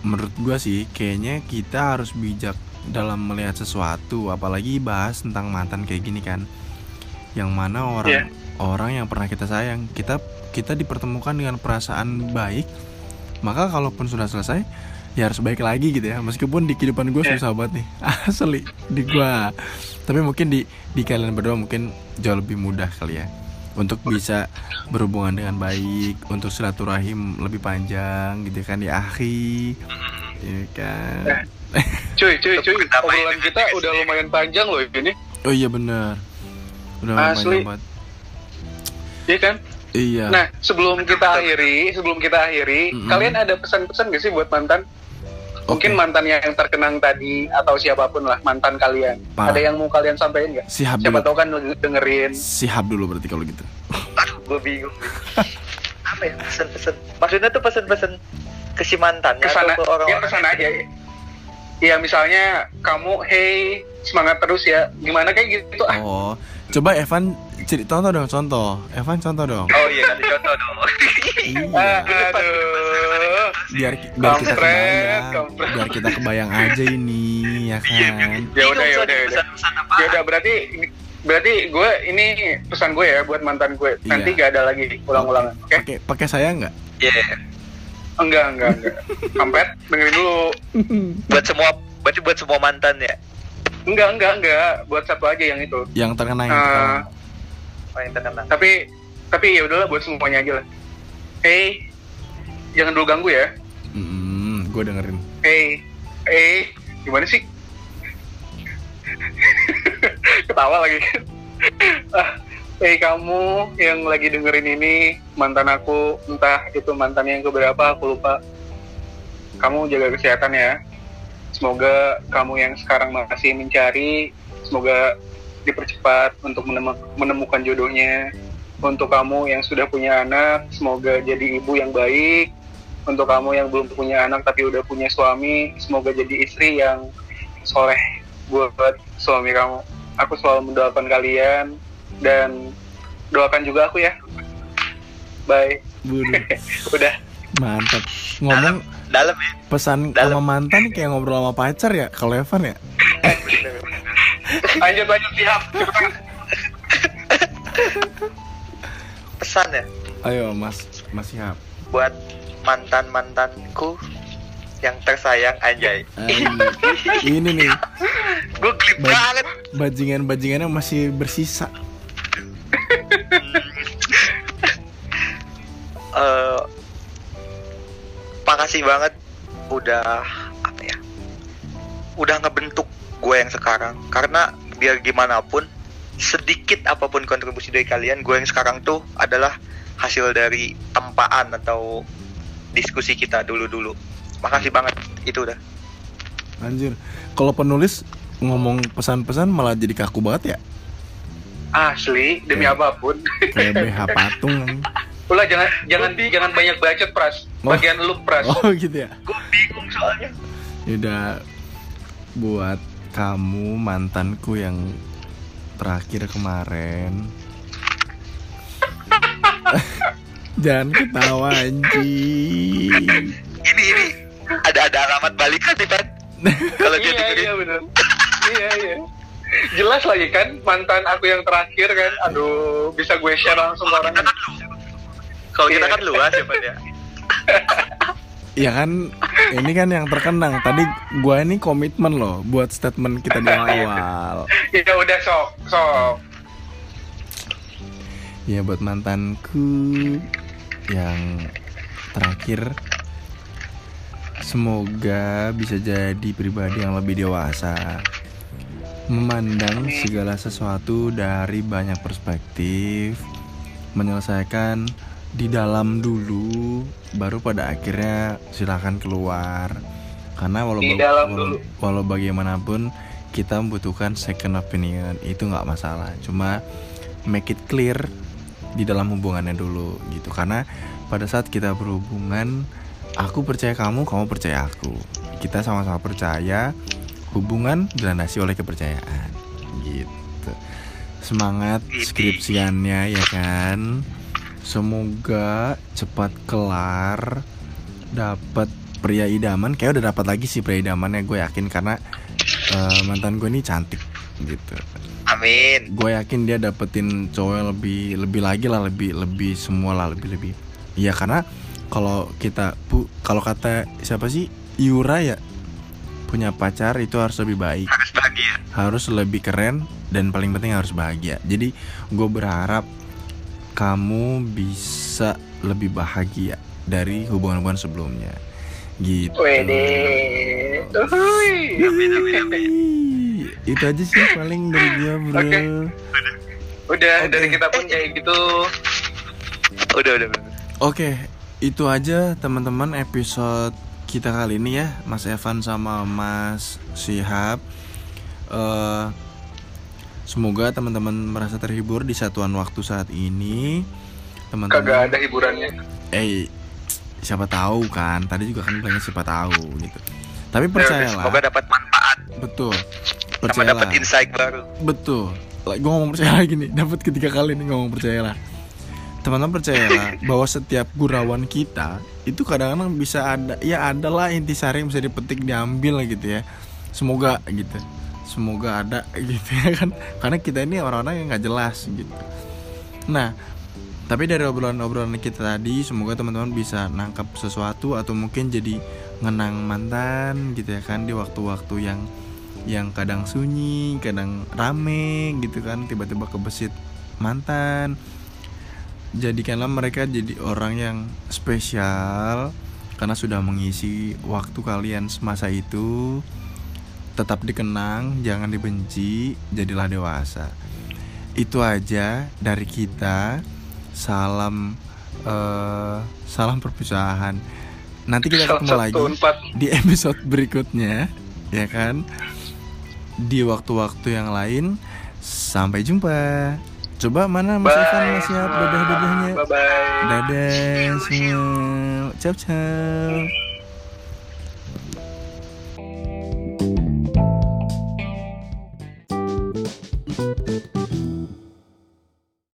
menurut gua sih kayaknya kita harus bijak dalam melihat sesuatu apalagi bahas tentang mantan kayak gini kan. Yang mana orang Iya. orang yang pernah kita sayang. Kita kita dipertemukan dengan perasaan baik maka kalaupun sudah selesai ya harus baik lagi gitu ya. Meskipun di kehidupan gue Iya. susah banget nih. Asli di gua. Tapi mungkin di di kalian berdua mungkin jauh lebih mudah kali ya. Untuk bisa berhubungan dengan baik untuk silaturahim lebih panjang gitu kan di akhi. Ya kan? Cuy cuy cuy. Kenapa obrolan kita udah lumayan panjang loh ini. Oh iya bener. Udah Asli. panjang banget. Iya kan iya nah sebelum kita akhiri sebelum kita akhiri Mm-mm. kalian ada pesan-pesan gak sih buat mantan Mungkin Oke. mantan yang terkenang tadi atau siapa pun lah mantan kalian. Parah. Ada yang mau kalian sampaikan nggak? Sihab Siapa dulu. tahu kan dengerin. Sihab dulu berarti kalau gitu. Aduh, gue bingung. Apa ya pesan-pesan? Maksudnya tuh pesan-pesan ke si mantannya Ke sana, atau ke ya orang-orang? pesan aja. Iya misalnya kamu, hey semangat terus ya. Gimana kayak gitu? Ah, Oh, coba Evan cerita contoh dong, contoh. Evan contoh dong. Oh iya, kasih contoh dong. Iya. aduh. Biar biar kita kebayang, biar kita kebayang aja ini, ya kan. Ya udah, ya udah, ya udah. Ya udah berarti berarti gue ini pesan gue ya buat mantan gue. Nanti Iya. gak ada lagi ulang-ulangan. Oke? Pakai pakai saya nggak? Iya. Enggak, enggak, enggak. Kampret, dengerin dulu. Buat semua, berarti buat semua mantan ya. Enggak, enggak, enggak. Buat satu aja yang itu. Yang terkena yang Yang terkenal. tapi tapi ya udahlah buat semuanya aja lah. Hey, jangan dulu ganggu ya. Hmm, gue dengerin. Hey, hey, gimana sih? Ketawa lagi. ah, hey kamu yang lagi dengerin ini mantan aku, entah itu mantan yang keberapa aku lupa. Kamu jaga kesehatan ya. Semoga kamu yang sekarang masih mencari, semoga dipercepat untuk menem- menemukan jodohnya. Untuk kamu yang sudah punya anak, semoga jadi ibu yang baik. Untuk kamu yang belum punya anak tapi udah punya suami, semoga jadi istri yang soleh buat suami kamu. Aku selalu mendoakan kalian dan doakan juga aku ya. Bye. Udah. mantap. Ngomong Dalam ya. pesan Dalam. sama mantan kayak ngobrol sama pacar ya, kalau Evan ya. Lanjut lanjut siap. Pesan ya Ayo Mas, Mas Sihab. buat mantan-mantanku yang tersayang anjay. Ay, ini nih Gue klip Baik. banget. bajingan-bajingannya masih bersisa. eh makasih banget udah udah ngebentuk gue yang sekarang karena biar gimana pun sedikit apa pun kontribusi dari kalian gue yang sekarang tuh adalah hasil dari tempaan atau diskusi kita dulu-dulu makasih banget itu udah Anjir. Kalau penulis ngomong pesan-pesan malah jadi kaku banget ya. Asli demi Oke. apa pun. Kayak BH patung. Ulah jangan jangan jangan banyak bacot pras. Oh. Bagian lu pras. Oh gitu ya. gue bingung soalnya Udah buat kamu mantanku yang terakhir kemarin. Jangan ketawa anjing. ini ini ada ada alamat balikan nih Pat kalau dia iya dengerin iya benar. iya iya. Jelas lagi kan mantan aku yang terakhir kan. Aduh, bisa gue share langsung ke kalau kita orangnya. kan lu kalau kita Iya. kan luas ya Pat ya Ya kan ini kan yang terkenang. Tadi gua ini komitmen loh buat statement kita di awal. Ya udah sok sok. Ya buat mantanku yang terakhir Semoga bisa jadi pribadi yang lebih dewasa Memandang segala sesuatu dari banyak perspektif Menyelesaikan di dalam dulu Baru pada akhirnya silahkan keluar. Karena walau, Di dalam walau, dulu. walau bagaimanapun Kita membutuhkan second opinion. Itu nggak masalah. Cuma make it clear di dalam hubungannya dulu gitu. Karena pada saat kita berhubungan aku percaya kamu kamu percaya aku. Kita sama-sama percaya hubungan dilandasi oleh kepercayaan gitu. Semangat skripsiannya ya kan semoga cepat kelar dapat pria idaman. Kayak udah dapat lagi sih pria idamannya gue yakin. Karena eh, mantan gue ini cantik gitu. Amin. Gue yakin dia dapetin cowok yang lebih lebih lagi lah lebih lebih semua lah lebih lebih. Iya karena kalau kita pu kalau kata siapa sih? Yura ya? Punya pacar itu harus lebih baik. Harus bahagia. Harus lebih keren dan paling penting harus bahagia. Jadi gue berharap kamu bisa lebih bahagia dari hubungan-hubungan sebelumnya gitu Wede. Itu aja sih paling dari gue bro Oke. Udah Oke. dari kita pun kayak gitu. udah udah udah. Oke, itu aja teman-teman episode kita kali ini ya Mas Evan sama Mas Sihab eh Semoga teman-teman merasa terhibur di satuan waktu saat ini Kagak Teman-teman ada hiburannya. Eh siapa tahu kan Tadi juga kan bilangnya siapa tahu gitu Tapi Ya, percayalah Semoga dapat manfaat Betul sama Percayalah dapat insight baru. Betul. Gue ngomong percaya lagi nih. Dapat ketiga kali nih ngomong percayalah. Teman-teman percayalah bahwa setiap gurauan kita itu kadang-kadang bisa ada ya adalah intisari yang bisa dipetik diambil gitu ya. Semoga gitu. Semoga ada gitu ya kan. Karena kita ini orang-orang yang nggak jelas gitu. Nah, tapi dari obrolan-obrolan kita tadi semoga teman-teman bisa nangkap sesuatu atau mungkin jadi ngenang mantan gitu ya kan di waktu-waktu yang yang kadang sunyi, kadang rame gitu kan, tiba-tiba kebesit mantan. Jadikanlah mereka jadi orang yang spesial karena sudah mengisi waktu kalian semasa itu. Tetap dikenang, jangan dibenci, jadilah dewasa. Itu aja dari kita. Salam eh, salam perpisahan. Nanti kita ketemu lagi di episode berikutnya, ya kan? Di waktu-waktu yang lain. Sampai jumpa. Coba mana Mas Bye. Mas siap dadah-dadahnya. Bye bye. Dadah semua. Ciao ciao.